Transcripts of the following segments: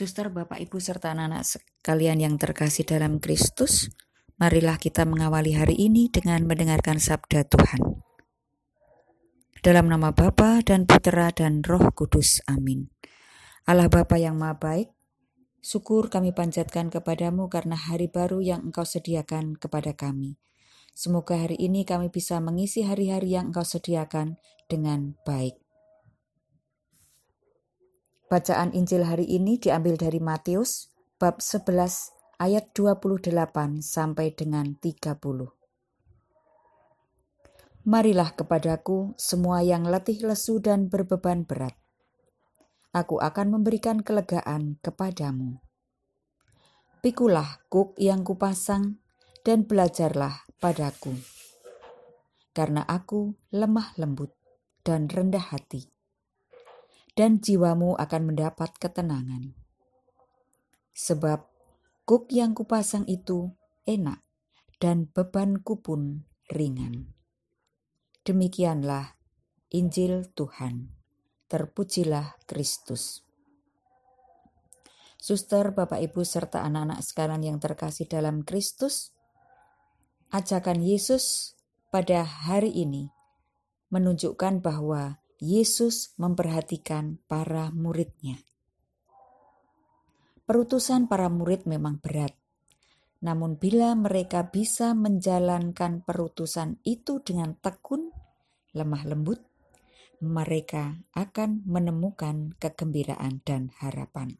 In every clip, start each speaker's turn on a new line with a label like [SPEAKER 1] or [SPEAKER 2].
[SPEAKER 1] Suster, Bapak, Ibu, serta anak-anak sekalian yang terkasih dalam Kristus, marilah kita mengawali hari ini dengan mendengarkan sabda Tuhan. Dalam nama Bapa dan Putera dan Roh Kudus. Amin. Allah Bapa yang Maha Baik, syukur kami panjatkan kepadamu karena hari baru yang Engkau sediakan kepada kami. Semoga hari ini kami bisa mengisi hari-hari yang Engkau sediakan dengan baik. Bacaan Injil hari ini diambil dari Matius bab 11 ayat 28 sampai dengan 30. Marilah kepadaku semua yang letih lesu dan berbeban berat. Aku akan memberikan kelegaan kepadamu. Pikulah kuk yang kupasang dan belajarlah padaku. Karena aku lemah lembut dan rendah hati dan jiwamu akan mendapat ketenangan. Sebab kuk yang kupasang itu enak dan bebanku pun ringan. Demikianlah Injil Tuhan. Terpujilah Kristus. Suster, Bapak, Ibu, serta anak-anak sekalian yang terkasih dalam Kristus, ajakan Yesus pada hari ini menunjukkan bahwa Yesus memperhatikan para muridnya. Perutusan para murid memang berat, namun bila mereka bisa menjalankan perutusan itu dengan tekun, lemah lembut, mereka akan menemukan kegembiraan dan harapan.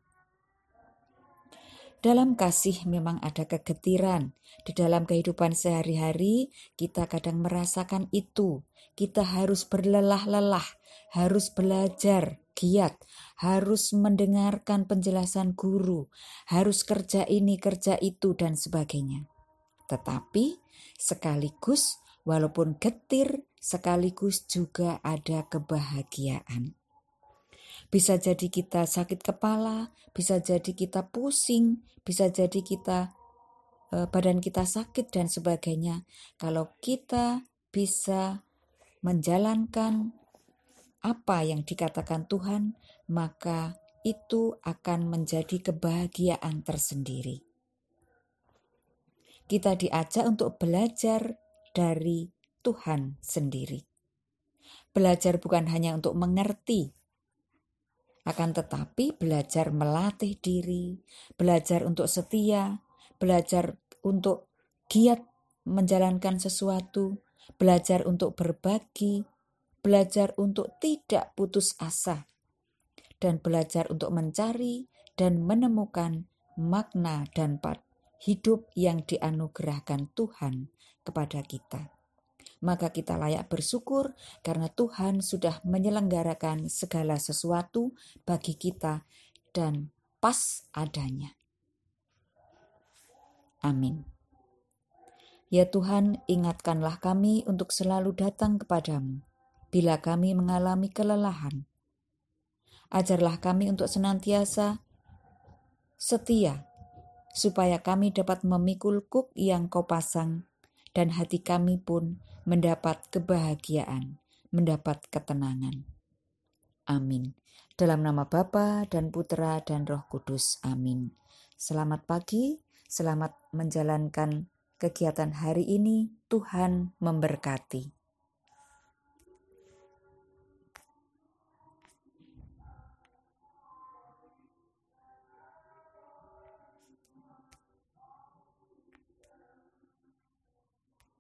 [SPEAKER 1] Dalam kasih memang ada kegetiran. Di dalam kehidupan sehari-hari, kita kadang merasakan itu. Kita harus berlelah-lelah, harus belajar giat, harus mendengarkan penjelasan guru, harus kerja ini, kerja itu, dan sebagainya. Tetapi sekaligus, walaupun getir, sekaligus juga ada kebahagiaan. Bisa jadi kita sakit kepala, bisa jadi kita pusing, bisa jadi kita eh, badan kita sakit dan sebagainya. Kalau kita bisa menjalankan apa yang dikatakan Tuhan, maka itu akan menjadi kebahagiaan tersendiri. Kita diajak untuk belajar dari Tuhan sendiri. Belajar bukan hanya untuk mengerti akan tetapi belajar melatih diri, belajar untuk setia, belajar untuk giat menjalankan sesuatu, belajar untuk berbagi, belajar untuk tidak putus asa, dan belajar untuk mencari dan menemukan makna dan hidup yang dianugerahkan Tuhan kepada kita maka kita layak bersyukur karena Tuhan sudah menyelenggarakan segala sesuatu bagi kita dan pas adanya. Amin. Ya Tuhan, ingatkanlah kami untuk selalu datang kepadamu bila kami mengalami kelelahan. Ajarlah kami untuk senantiasa setia, supaya kami dapat memikul kuk yang kau pasang dan hati kami pun mendapat kebahagiaan, mendapat ketenangan. Amin. Dalam nama Bapa dan Putra dan Roh Kudus. Amin. Selamat pagi, selamat menjalankan kegiatan hari ini. Tuhan memberkati.